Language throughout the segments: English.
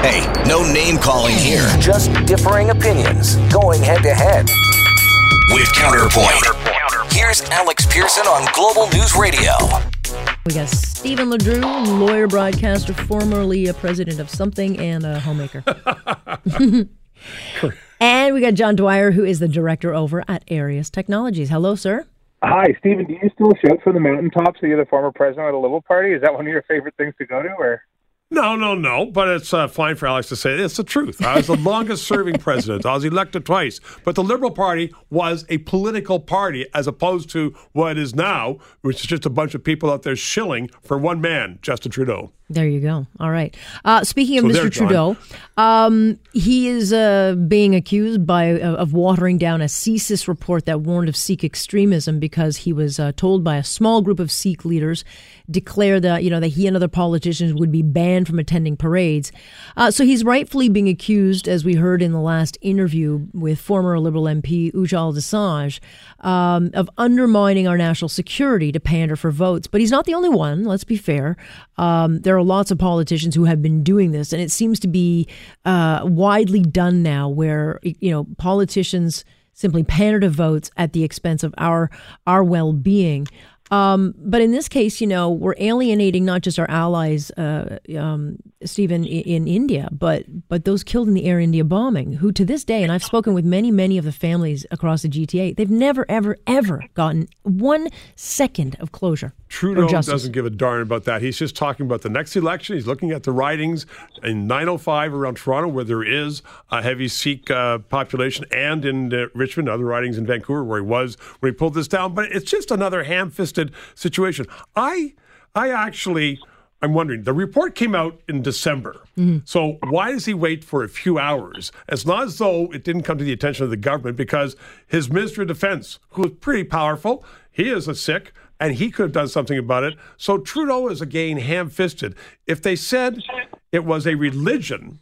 Hey, no name calling here, just differing opinions going head to head. With Counterpoint. Here's Alex Pearson on Global News Radio. We got Stephen LeDrew, lawyer, broadcaster, formerly a president of something, and a homemaker. and we got John Dwyer, who is the director over at Arius Technologies. Hello, sir. Hi, Stephen. Do you still shout from the mountaintops that you're the former president of the Liberal Party? Is that one of your favorite things to go to, or? No, no, no. But it's uh, fine for Alex to say it. it's the truth. I was the longest serving president. I was elected twice. But the Liberal Party was a political party as opposed to what it is now, which is just a bunch of people out there shilling for one man, Justin Trudeau. There you go. All right. Uh, speaking of So Mr. Trudeau, um, he is uh, being accused by uh, of watering down a CSIS report that warned of Sikh extremism because he was uh, told by a small group of Sikh leaders declare that you know that he and other politicians would be banned from attending parades. Uh, so he's rightfully being accused, as we heard in the last interview with former Liberal MP Ujjal Dosanjh, um, of undermining our national security to pander for votes. But he's not the only one. Let's be fair. Um, there are lots of politicians who have been doing this, and it seems to be uh, widely done now, where you know politicians simply pander to votes at the expense of our our well being. Um, but in this case, you know, we're alienating not just our allies, uh, um, Stephen, i- in India, but but those killed in the Air India bombing, who to this day, and I've spoken with many, many of the families across the GTA, they've never, ever, ever gotten one second of closure Trudeau doesn't give a darn about that. He's just talking about the next election. He's looking at the ridings in 905 around Toronto, where there is a heavy Sikh uh, population, and in uh, Richmond, other ridings in Vancouver, where he was when he pulled this down. But it's just another ham-fisted situation. I, I actually. I'm wondering. The report came out in December. So why does he wait for a few hours? It's not as though it didn't come to the attention of the government because his Minister of Defense, who is pretty powerful, he is a Sikh, and he could have done something about it. So Trudeau is again ham-fisted. If they said it was a religion,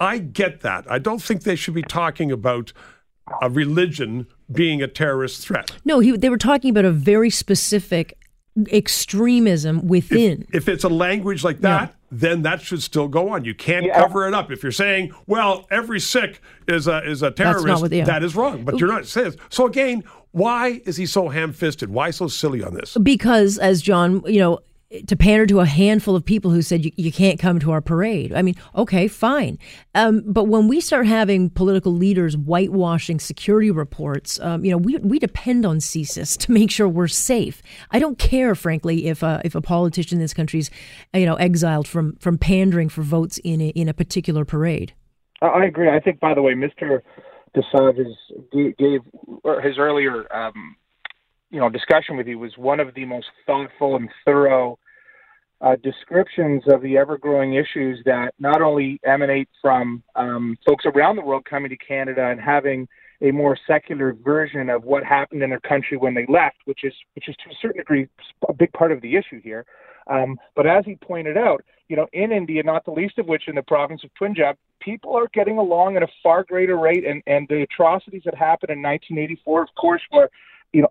I get that. I don't think they should be talking about a religion being a terrorist threat. No, he, they were talking about a very specific extremism within. If it's a language like that, then that should still go on. You can't Yeah. cover it up. If you're saying, well, every Sikh is a is a terrorist, what- yeah. that is wrong. But you're not saying so. Again, why is he so ham-fisted? Why so silly on this? because as john you know to pander to a handful of people who said you, you can't come to our parade i mean okay fine um, but when we start having political leaders whitewashing security reports um, you know we, we depend on CSIS to make sure we're safe i don't care frankly if a, if a politician in this country's you know exiled from from pandering for votes in a, in a particular parade I I agree. I think, by the way, Mr. Dosanjh's gave his earlier, um, you know, discussion with you was one of the most thoughtful and thorough uh, descriptions of the ever-growing issues that not only emanate from um, folks around the world coming to Canada and having a more secular version of what happened in their country when they left, which is which is to a certain degree a big part of the issue here. Um, but as he pointed out, you know, in India, not the least of which in the province of Punjab, people are getting along at a far greater rate, and and the atrocities that happened in 1984, of course, were, you know.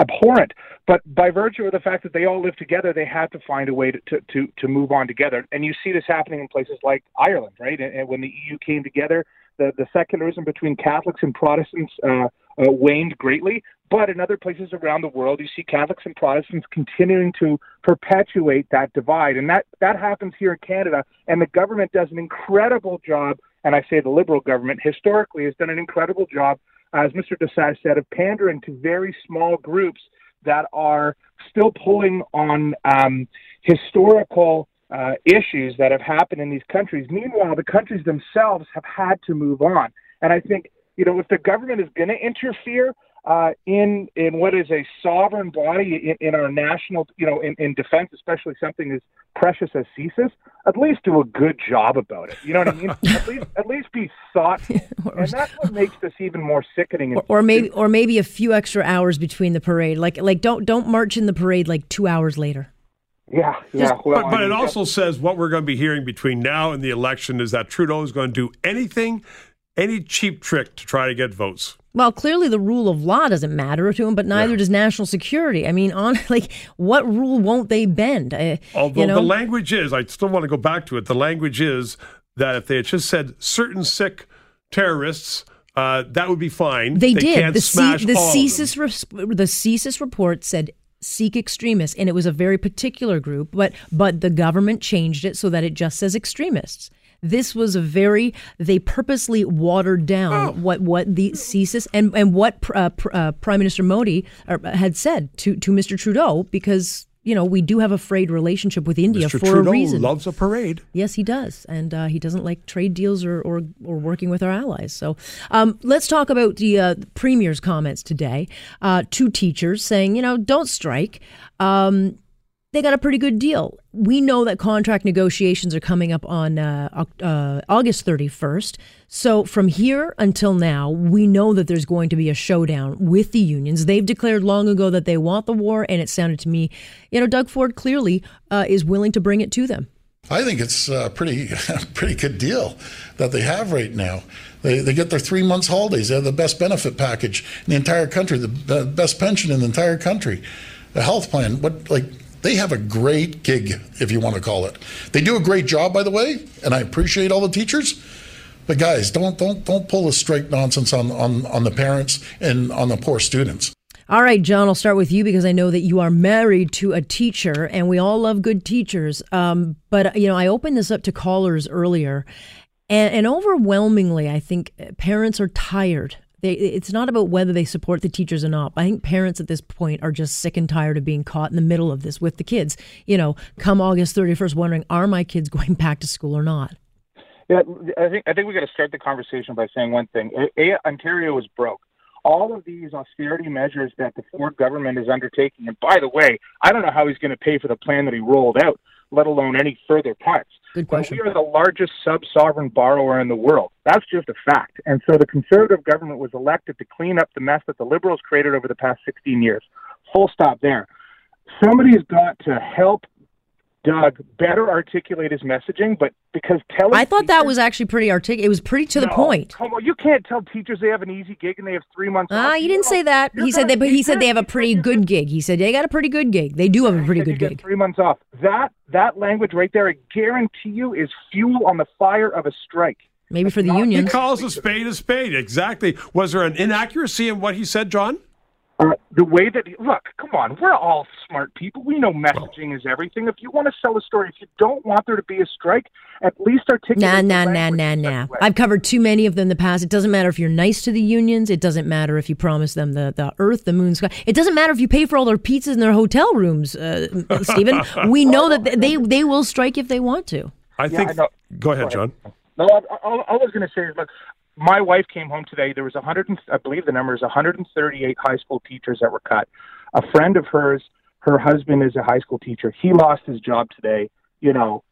Abhorrent, but by virtue of the fact that they all live together, they had to find a way to, to, to, move on together. And you see this happening in places like Ireland, right? And, and when the EU came together, the, the secularism between Catholics and Protestants uh, uh, waned greatly. But in other places around the world, you see Catholics and Protestants continuing to perpetuate that divide, and that that happens here in Canada. And the government does an incredible job, and I say the Liberal government historically has done an incredible job, as Mr. Desai said, of pandering to very small groups that are still pulling on um, historical uh, issues that have happened in these countries. Meanwhile, the countries themselves have had to move on. And I think, you know, if the government is going to interfere, uh, in in what is a sovereign body in, in our national, you know, in, in defense, especially something as precious as CSIS, at least do a good job about it. You know what I mean? at least at least be thoughtful, and that's what makes this even more sickening. Or, or maybe or maybe a few extra hours between the parade. Like like don't don't march in the parade like two hours later. Yeah, yeah. Well, but, but it also says what we're going to be hearing between now and the election is that Trudeau is going to do anything, any cheap trick to try to get votes. Well, clearly the rule of law doesn't matter to him, but neither yeah. does national security. I mean, on like what rule won't they bend? Uh, Although you know? the language is, I still want to go back to it. The language is that if they had just said certain Sikh terrorists, uh, that would be fine. They, they did. the, C- the CSIS re- the CSIS report said Sikh extremists, and it was a very particular group, but but the government changed it so that it just says extremists. This was a very they purposely watered down oh. what what the CSIS and and what uh, uh, Prime Minister Modi uh, had said to to Mr. Trudeau because you know, we do have a frayed relationship with India Mr. for Trudeau a reason. loves a parade. Yes, he does, and uh, he doesn't like trade deals or, or, or working with our allies. So, um, let's talk about the uh, premier's comments today. Uh, two teachers saying, you know, don't strike. Um, they got a pretty good deal. We know that contract negotiations are coming up on uh, uh, August 31st. So from here until now, we know that there's going to be a showdown with the unions. They've declared long ago that they want the war, and it sounded to me, you know, Doug Ford clearly uh, is willing to bring it to them. I think it's a pretty, pretty good deal that they have right now. They, they get their three months holidays. They have the best benefit package in the entire country, the best pension in the entire country, a health plan. What like they have a great gig, if you want to call it. They do a great job, by the way, and I appreciate all the teachers. But guys, don't don't don't pull the strike nonsense on, on, on the parents and on the poor students. All right, John, I'll start with you because I know that you are married to a teacher, and we all love good teachers. Um, but you know, I opened this up to callers earlier, and, and overwhelmingly, I think parents are tired they, it's not about whether they support the teachers or not. I think parents at this point are just sick and tired of being caught in the middle of this with the kids. You know, come August 31st, wondering, are my kids going back to school or not? Yeah, I think I think we got to start the conversation by saying one thing: a, Ontario is broke. All of these austerity measures that the Ford government is undertaking, and by the way, I don't know how he's going to pay for the plan that he rolled out, let alone any further parts. Good question. But we are the largest sub-sovereign borrower in the world. That's just a fact. And so the conservative government was elected to clean up the mess that the liberals created over the past 16 years. Full stop there. Somebody's got to help Doug better articulate his messaging, but because telling I thought teachers, that was actually pretty articulate. It was pretty to no, the point. Come on, you can't tell teachers they have an easy gig and they have three months. Ah, uh, he didn't say that. He said they, but he said they have a pretty good gig. He said they got a pretty good gig. They do have a pretty good gig. Three months off. That that language right there, I guarantee you, is fuel on the fire of a strike. Maybe for the union. He calls a spade a spade. Exactly. Was there an inaccuracy in what he said, John? Uh, the way that look, come on, we're all smart people. We know messaging is everything. If you want to sell a story, if you don't want there to be a strike, at least articulate. Nah, nah, nah, nah, nah. I've covered too many of them in the past. It doesn't matter if you're nice to the unions. It doesn't matter if you promise them the, the earth, the moon, sky. It doesn't matter if you pay for all their pizzas in their hotel rooms, uh, Stephen. we know that they they will strike if they want to. I think. I go ahead, John. No, all, I was going to say is, look, my wife came home today. There was a 100, and, I believe the number is 138 high school teachers that were cut. A friend of hers, her husband is a high school teacher. He lost his job today. You know,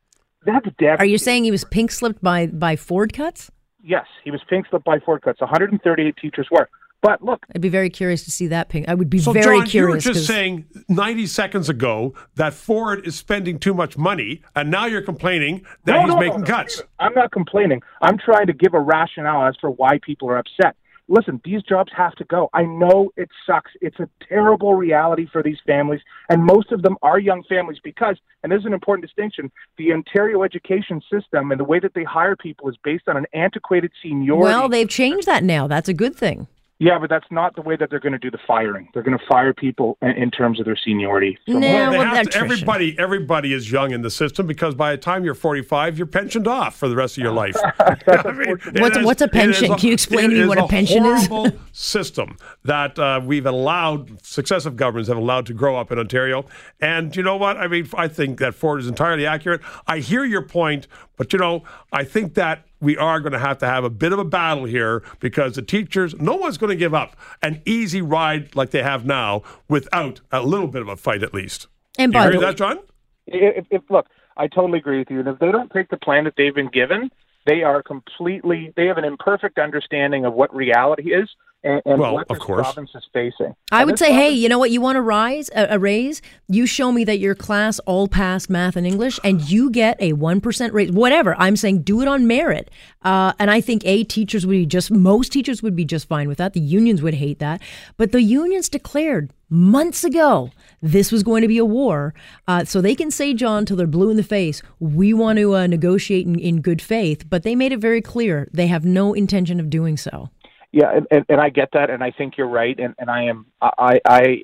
that's devastating. Are you saying he was pink slipped by by Ford cuts? Yes, he was pink slipped by Ford cuts. 138 teachers were. But look, I'd be very curious to see that pink. I would be so very John, curious. You were just saying 90 seconds ago that Ford is spending too much money, and now you're complaining that no, he's no, making no, cuts. I'm not complaining. I'm trying to give a rationale as for why people are upset. Listen, these jobs have to go. I know it sucks. It's a terrible reality for these families, and most of them are young families because, and this is an important distinction, the Ontario education system and the way that they hire people is based on an antiquated seniority. Well, they've changed that now. That's a good thing. Yeah, but that's not the way that they're going to do the firing. They're going to fire people in terms of their seniority. So no, well, to, everybody, everybody is young in the system because by the time you're 45, you're pensioned off for the rest of your life. I mean, what's, is, what's a pension? A, Can you explain to me what a, a pension is? system that uh, we've allowed successive governments have allowed to grow up in Ontario. And you know what? I mean, I think that Ford is entirely accurate. I hear your point, But you know, I think that we are going to have to have a bit of a battle here because the teachers, no one's going to give up an easy ride like they have now without a little bit of a fight at least. And you by agree the with that, John? If, if, look, I totally agree with you. And if they don't take the plan that they've been given, they are completely. They have an imperfect understanding of what reality is and, and Well, what of this course. province is facing. I And would this say, hey, you know what? You want to rise a, a raise? You show me that your class all passed math and English, and you get a one percent raise. Whatever. I'm saying, do it on merit. Uh, and I think a teachers would be just most teachers would be just fine with that. The unions would hate that, but the unions declared months ago this was going to be a war. Uh, so they can say, John, till they're blue in the face, we want to uh, negotiate in, in good faith. But they made it very clear they have no intention of doing so. Yeah, and, and, and I get that, and I think you're right, and, and I am I I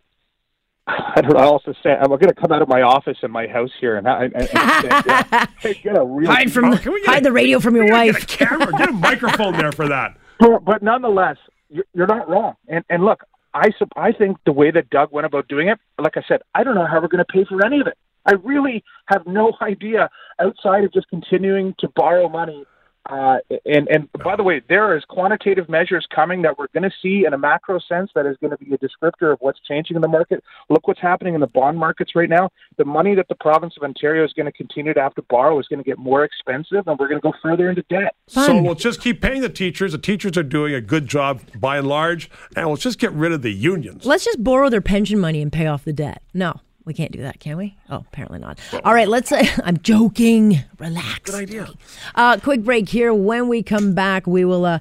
I don't know how else to say. I'm going to come out of my office in my house here and, and, and yeah, get a real Hide from Oh, the, can we get hide a- the radio from your wife. Get a camera, get a microphone there for that. But, but nonetheless, you're, you're not wrong. And and look, I sup- I think the way that Doug went about doing it, like I said, I don't know how we're going to pay for any of it. I really have no idea outside of just continuing to borrow money. Uh, and and by the way, there is quantitative measures coming that we're going to see in a macro sense that is going to be a descriptor of what's changing in the market. Look what's happening in the bond markets right now. The money that the province of Ontario is going to continue to have to borrow is going to get more expensive, and we're going to go further into debt. So we'll just keep paying the teachers. The teachers are doing a good job by and large, and we'll just get rid of the unions. Let's just borrow their pension money and pay off the debt. No, we can't do that, can we? Oh, apparently not. All right, let's. Uh, I'm joking. Relax. Good idea. Uh, quick break here. When we come back, we will. Uh,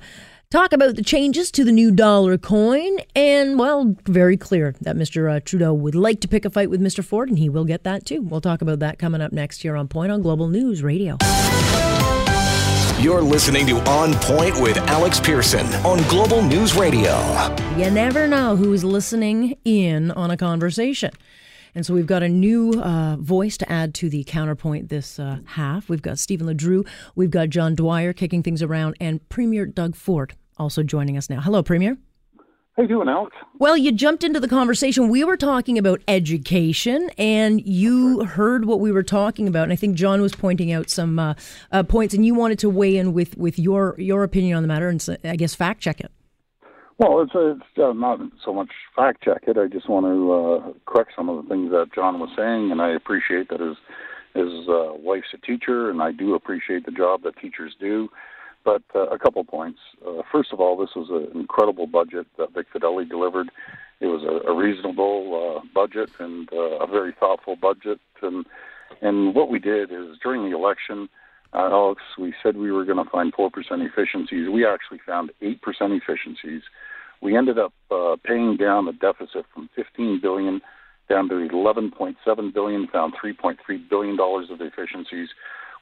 Talk about the changes to the new dollar coin, and well, very clear that Mr. Uh, Trudeau would like to pick a fight with Mr. Ford, and he will get that too. We'll talk about that coming up next here on Point on Global News Radio. You're listening to On Point with Alex Pearson on Global News Radio. You never know who's listening in on a conversation. And so we've got a new uh, voice to add to the counterpoint this uh, half. We've got Stephen LeDrew, we've got John Dwyer kicking things around, and Premier Doug Ford also joining us now. Hello, Premier. How you doing, Alex? Well, you jumped into the conversation. We were talking about education, and you heard what we were talking about. And I think John was pointing out some uh, uh, points, and you wanted to weigh in with, with your your opinion on the matter, and so, I guess fact check it. Well, it's, it's uh, not so much fact check it. I just want to uh, correct some of the things that John was saying, and I appreciate that his his uh, wife's a teacher, and I do appreciate the job that teachers do. But uh, a couple points. Uh, first of all, this was an incredible budget that Vic Fedeli delivered. It was a, a reasonable uh, budget and uh, a very thoughtful budget. And and what we did is during the election, Alex, we said we were going to find four percent efficiencies. We actually found eight percent efficiencies. We ended up uh, paying down the deficit from 15 billion down to 11.7 billion. Found 3.3 billion dollars of efficiencies.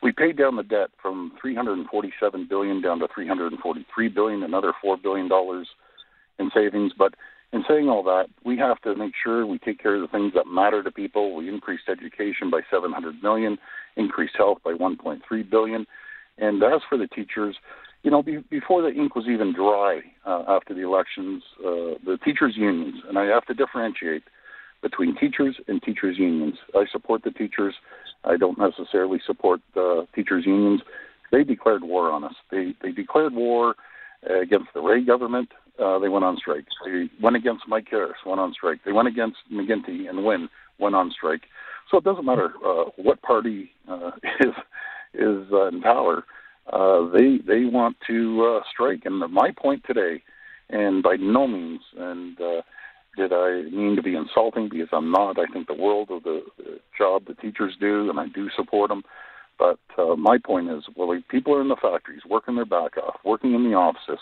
We paid down the debt from 347 billion down to 343 billion, another four billion dollars in savings. But in saying all that, we have to make sure we take care of the things that matter to people. We increased education by 700 million, increased health by 1.3 billion, and as for the teachers, you know, be, before the ink was even dry uh, after the elections, uh, the teachers' unions, and I have to differentiate between teachers and teachers' unions. I support the teachers. I don't necessarily support uh, teachers' unions. They declared war on us. They they declared war against the Rae government. Uh, they went on strike. They went against Mike Harris, went on strike. They went against McGuinty and Wynne, went on strike. So it doesn't matter uh, what party uh, is is uh, in power. Uh, they they want to uh, strike. And my point today, and by no means, and uh, did I mean to be insulting because I'm not. I think the world of the, job the teachers do, and I do support them. But uh, my point is, well, people are in the factories working their back off, working in the offices.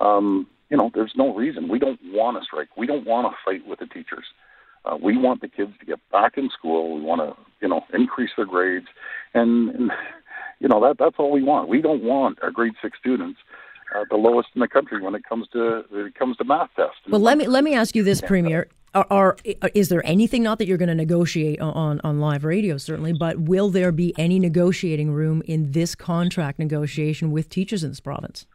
Um, you know, there's no reason. We don't want to strike. We don't want to fight with the teachers. Uh, we want the kids to get back in school. We want to, you know, increase their grades, and, and you know that that's all we want. We don't want our grade six students uh, the lowest in the country when it comes to when it comes to math tests. Well, let me let me ask you this, Premier. Are, are is there anything not that you're going to negotiate on on live radio certainly, but will there be any negotiating room in this contract negotiation with teachers in this province?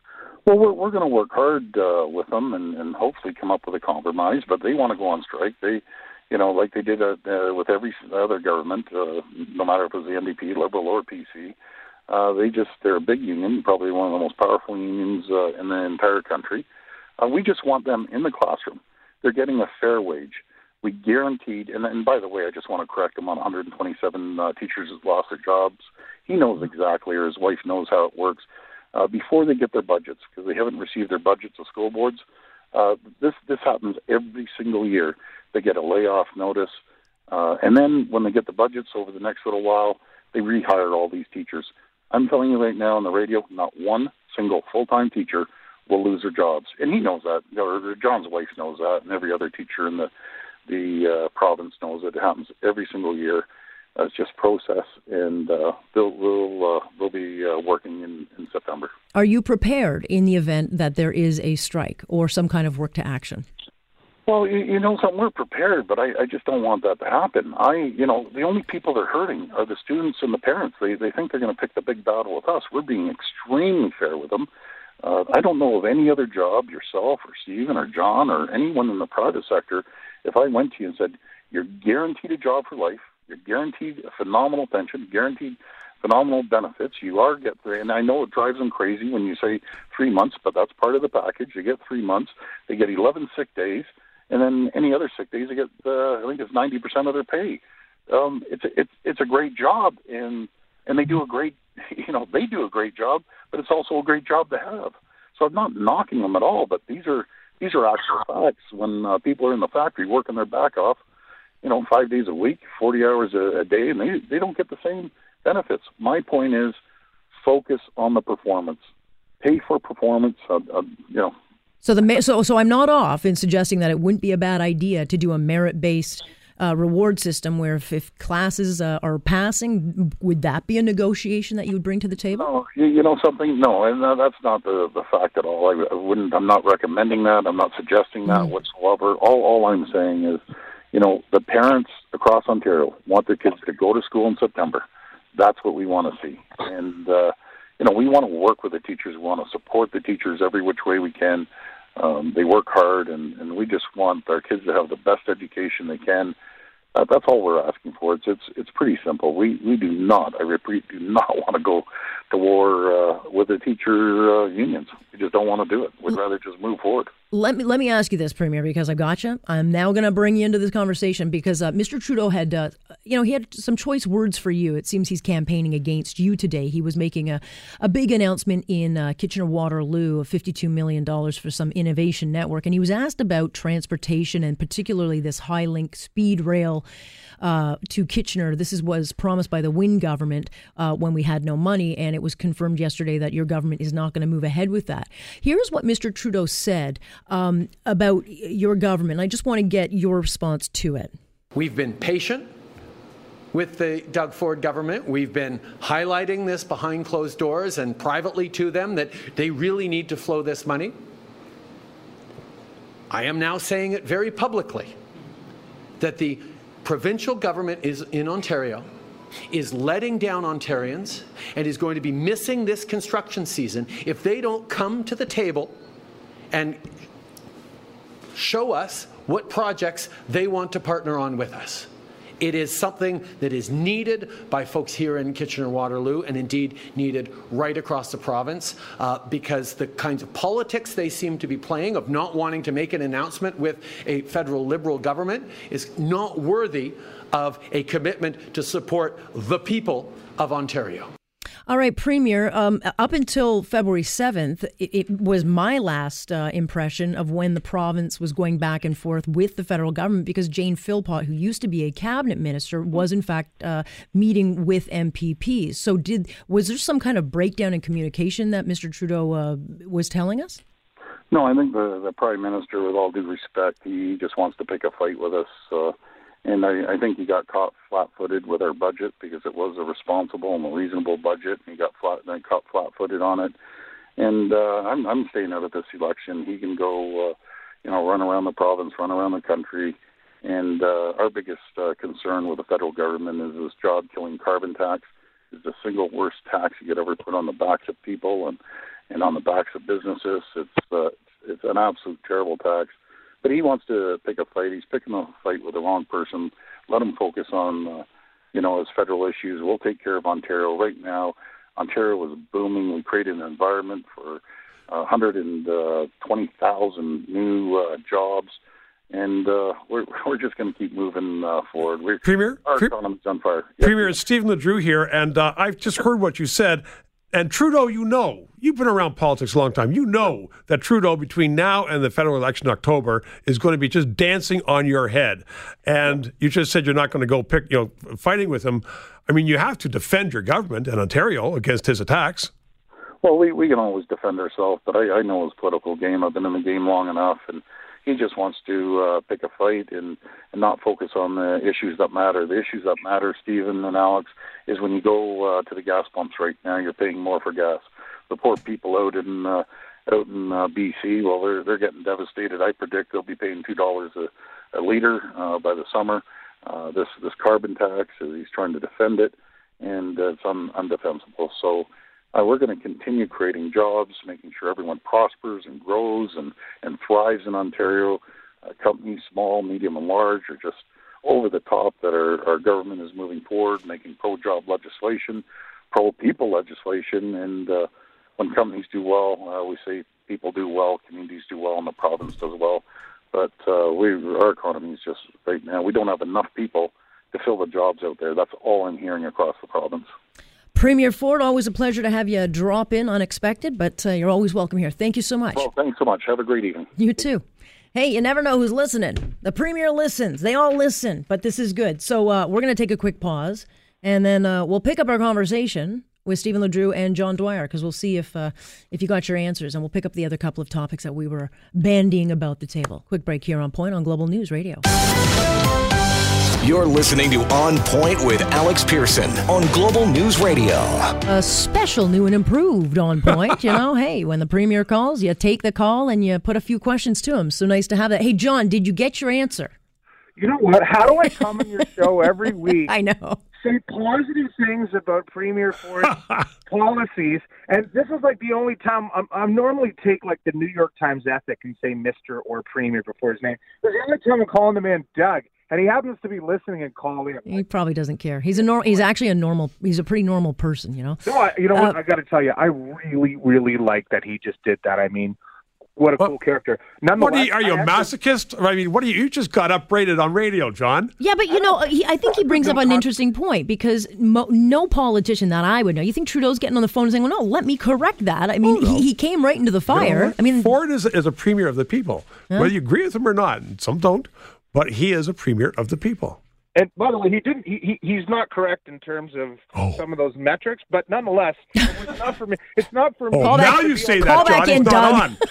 Well, we're we're going to work hard uh, with them and, and hopefully come up with a compromise. But they want to go on strike. They, you know, like they did uh, uh, with every other government, uh, no matter if it was the NDP, Liberal, or PC. Uh, they just they're a big union, probably one of the most powerful unions uh, in the entire country. Uh, we just want them in the classroom. They're getting a fair wage. We guaranteed, and, and by the way, I just want to correct him on 127 uh, teachers who lost their jobs. He knows exactly, or his wife knows how it works. Uh, before they get their budgets, because they haven't received their budgets of school boards, uh, this this happens every single year. They get a layoff notice, uh, and then when they get the budgets over the next little while, they rehire all these teachers. I'm telling you right now on the radio, not one single full-time teacher will lose their jobs, and he knows that. Or John's wife knows that, and every other teacher in the the uh, province knows it. It happens every single year. Uh, it's just process, and uh, they'll they'll, uh, they'll be uh, working in, in September. Are you prepared in the event that there is a strike or some kind of work to action? Well, you, you know, something we're prepared, but I, I just don't want that to happen. I, you know, the only people they're hurting are the students and the parents. They they think they're going to pick the big battle with us. We're being extremely fair with them. Uh, I don't know of any other job, yourself or Stephen or John or anyone in the private sector. If I went to you and said, "You're guaranteed a job for life, you're guaranteed a phenomenal pension, guaranteed phenomenal benefits. You are get three, and I know it drives them crazy when you say three months, but that's part of the package. You get three months. They get 11 sick days, and then any other sick days, they get uh, I think it's 90 percent of their pay. Um, it's a, it's it's a great job, and and they do a great you know they do a great job, but it's also a great job to have. So I'm not knocking them at all, but these are these are actual facts. When uh, people are in the factory working their back off, you know, five days a week, 40 hours a, a day, and they they don't get the same benefits. My point is, focus on the performance. Pay for performance. Uh, uh, you know. So the so so I'm not off in suggesting that it wouldn't be a bad idea to do a merit based uh, reward system where if, if classes uh, are passing, would that be a negotiation that you would bring to the table? No, you, you know something. No, and uh, that's not the the fact at all. I, I, wouldn't. I'm not recommending that. I'm not suggesting that mm. whatsoever. All all I'm saying is, you know, the parents across Ontario want their kids to go to school in September. That's what we want to see, and uh, you know, we want to work with the teachers. We want to support the teachers every which way we can. Um, they work hard, and, and we just want our kids to have the best education they can. Uh, that's all we're asking for. It's it's it's pretty simple. We we do not, I repeat, do not want to go to war uh, with the teacher uh, unions. We just don't want to do it. We'd rather just move forward. Let me let me ask you this, Premier, because I got you. I'm now going to bring you into this conversation because uh, Mr. Trudeau had, uh, you know, he had some choice words for you. It seems he's campaigning against you today. He was making a, a big announcement in uh, Kitchener Waterloo of 52 million dollars for some innovation network, and he was asked about transportation and particularly this high link speed rail uh, to Kitchener. This is, was promised by the Wynne government uh, when we had no money, and it was confirmed yesterday that your government is not going to move ahead with that. Here's what Mr. Trudeau said um, about your government. I just want to get your response to it. We've been patient with the Doug Ford government. We've been highlighting this behind closed doors and privately to them that they really need to flow this money. I am now saying it very publicly that the provincial government is in Ontario is letting down Ontarians and is going to be missing this construction season if they don't come to the table and show us what projects they want to partner on with us. It is something that is needed by folks here in Kitchener Waterloo and indeed needed right across the province uh, because the kinds of politics they seem to be playing of not wanting to make an announcement with a federal Liberal government is not worthy of a commitment to support the people of Ontario. All right, Premier, um, up until February 7th, it, it was my last uh, impression of when the province was going back and forth with the federal government because Jane Philpott, who used to be a cabinet minister, was in fact uh, meeting with MPPs. So, did was there some kind of breakdown in communication that Mr. Trudeau uh, was telling us? No, I think the, the Prime Minister, with all due respect, he just wants to pick a fight with us. And I, I think he got caught flat-footed with our budget because it was a responsible and a reasonable budget. And he got flat, then caught flat-footed on it. And uh, I'm, I'm staying out of this election. He can go, uh, you know, run around the province, run around the country. And uh, our biggest uh, concern with the federal government is this job-killing carbon tax. Is the single worst tax you could ever put on the backs of people and and on the backs of businesses. It's uh, it's an absolute terrible tax but he wants to pick a fight. He's picking a fight with the wrong person. Let him focus on, uh, you know, his federal issues. We'll take care of Ontario right now. Ontario was booming. We created an environment for uh, 120,000 new uh, jobs, and uh, we're we're just going to keep moving uh, forward. We're, Premier, our Pre- economy's on fire. Premier, it's Stephen LeDrew here, and uh, I've just heard what you said. And Trudeau, you know, you've been around politics a long time. You know that Trudeau, between now and the federal election in October, is going to be just dancing on your head. And you just said you're not going to go pick, you know, fighting with him. I mean, you have to defend your government and Ontario against his attacks. Well, we we can always defend ourselves, but I, I know his political game. I've been in the game long enough, and he just wants to uh, pick a fight and, and not focus on the issues that matter. The issues that matter, Stephen and Alex, is when you go uh, to the gas pumps right now, you're paying more for gas. The poor people out in uh, out in uh, BC, well, they're they're getting devastated. I predict they'll be paying two dollars a, liter uh, by the summer. Uh, this this carbon tax, he's trying to defend it, and uh, it's un, undefensible. So uh, we're going to continue creating jobs, making sure everyone prospers and grows and, and thrives in Ontario. Uh, companies, small, medium, and large, are just over the top that our, our government is moving forward, making pro job legislation, pro people legislation. And uh, when companies do well, uh, we say people do well, communities do well, and the province does well. But uh, we, our economy is just right now, we don't have enough people to fill the jobs out there. That's all I'm hearing across the province. Premier Ford, always a pleasure to have you drop in unexpected, but uh, you're always welcome here. Thank you so much. Well, thanks so much. Have a great evening. You too. Hey, you never know who's listening. The Premier listens. They all listen, but this is good. So uh, we're going to take a quick pause, and then uh, we'll pick up our conversation with Stephen LeDrew and John Dwyer because we'll see if uh, if you got your answers, and we'll pick up the other couple of topics that we were bandying about the table. Quick break here on Point on Global News Radio. You're listening to On Point with Alex Pearson on Global News Radio. A special, new, and improved On Point. you know, hey, when the Premier calls, you take the call and you put a few questions to him. So nice to have that. Hey, John, did you get your answer? You know what? How do I come on your show every week? I know. Say positive things about Premier Ford's policies, and this is like the only time I'm, I'm normally take like the New York Times ethic and say Mister or Premier before his name. This is the only time I'm calling the man Doug, and he happens to be listening and calling. He probably doesn't care. He's a nor- He's actually a normal. He's a pretty normal person, you know. No, I, you know what? Uh, I got to tell you, I really, really like that he just did that. I mean, what a What- cool character. What are you, are you I a actually- masochist? I mean, what are you? You just got upbraided on radio, John. Yeah, but you know, he, I think he brings up an interesting point because mo- no politician that I would know. You think Trudeau's getting on the phone and saying, "Well, no, let me correct that." I mean, he, he came right into the fire. I mean, Ford is, is a premier of the people, whether you agree with him or not. and Some don't, but he is a premier of the people. And by the way, he didn't. He, he he's not correct in terms of Oh. some of those metrics, but nonetheless, it's not for me. It's not for me. Oh, now you say call that, John. in, it's not Doug. on.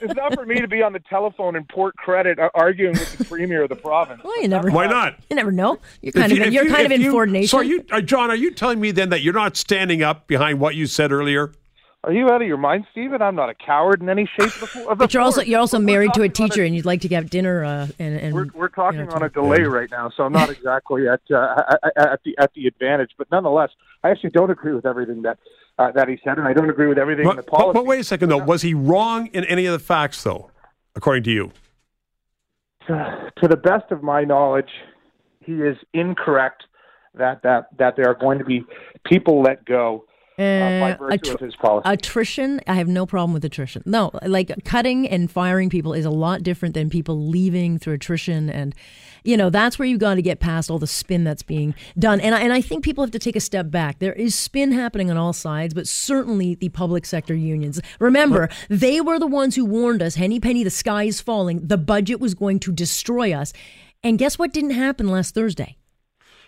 It's not for me to be on the telephone in Port Credit uh, arguing with the premier of the province. well, you never. Why not? You never know. You're kind If of you- if you're you- kind of in you- Ford Nation. So, are you, uh, John, are you telling me then that you're not standing up behind what you said earlier? Are you out of your mind, Stephen? I'm not a coward in any shape of the. Of the but you're also you're also We're married to a talking on teacher, and you'd like to have dinner. Uh, and, and We're, we're talking you know, on a to- delay right now, so I'm not exactly at uh, at- at the at the advantage. But nonetheless, I actually don't agree with everything that uh, that he said, and I don't agree with everything in the But, but, policy. but wait a second, though. Was he wrong in any of the facts, though, according to you? to the best of my knowledge, he is incorrect that that that there are going to be people let go uh, Uh, attr- of his policy. attrition, I have no problem with attrition. No, like cutting and firing people is a lot different than people leaving through attrition, and you know that's where you've got to get past all the spin that's being done. And I, and I think people have to take a step back. There is spin happening on all sides, but certainly the public sector unions. Remember, they were the ones who warned us: Henny Penny, the sky is falling. The budget was going to destroy us. And guess what didn't happen last Thursday?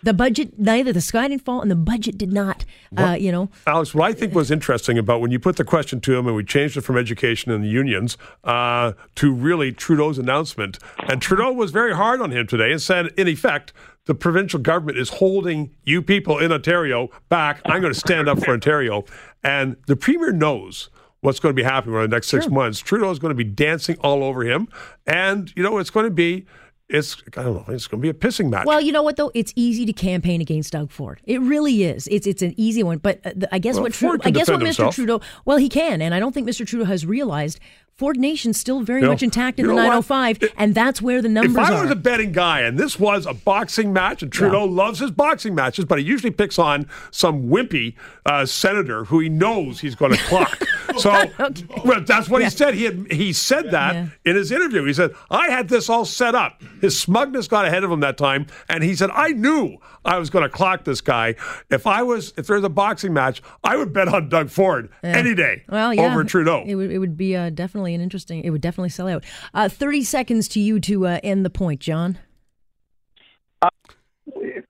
The budget, neither the sky didn't fall, and the budget did not. Uh, you know, Alex, what I think was interesting about when you put the question to him and we changed it from education and the unions uh, to really Trudeau's announcement, and Trudeau was very hard on him today and said, in effect, the provincial government is holding you people in Ontario back. I'm going to stand up for Ontario. And the premier knows what's going to be happening over the next six months. Trudeau is going to be dancing all over him. And, you know, it's going to be it's I don't know. It's going to be a pissing match. Well, you know what though? It's easy to campaign against Doug Ford. It really is. It's it's an easy one. But uh, I guess Well, what Ford Trudeau, can I guess what Mr. himself. Trudeau. Well, he can, and I don't think Mr. Trudeau has realized Ford Nation's still very You know- much intact in the know what? 905, and that's where the numbers are. if I are. was a betting guy and this was a boxing match, and Trudeau loves his boxing matches, but he usually picks on some wimpy uh, senator who he knows he's going to clock. so well, that's what Yeah. he said. He had, he said that Yeah. in his interview. He said, "I had this all set up." His smugness got ahead of him that time, and he said, "I knew I was going to clock this guy. If I was, if there's a boxing match, I would bet on Doug Ford any day well, yeah, over Trudeau." It would, it would be uh, definitely an interesting. It would definitely sell out. Uh, Thirty seconds to you to uh, end the point, John.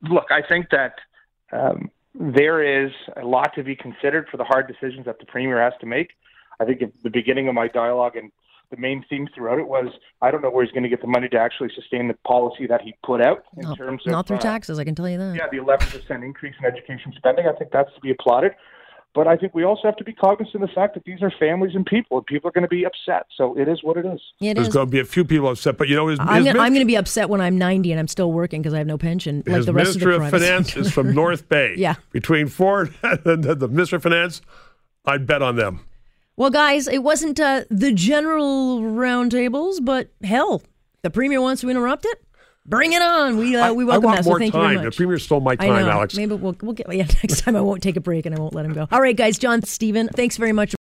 look, I think that um, there is a lot to be considered for the hard decisions that the premier has to make. I think at the beginning of my dialogue and the main theme throughout it was I don't know where he's going to get the money to actually sustain the policy that he put out in Not, terms of not through uh, taxes, I can tell you that. yeah, the 11% increase in education spending. I think that's to be applauded. But I think we also have to be cognizant of the fact that these are families and people, and people are going to be upset. So it is what it is. It There's is. going to be a few people upset, but you know, his, I'm his gonna, I'm going to be upset when I'm 90 and I'm still working because I have no pension, like his the rest Minister of the of, private Finance sector. is from North Bay. Yeah. Between Ford and the, the Minister of Finance, I'd bet on them. Well, guys, it wasn't uh, the general roundtables, but hell, the premier wants to interrupt it. Bring it on. We uh, I, we I welcome want that. So more thank you very much. The Premier stole my I time. Alex. Maybe we'll we'll get yeah next time. I won't take a break and I won't let him go. All right, guys. John, Stephen, thanks very much.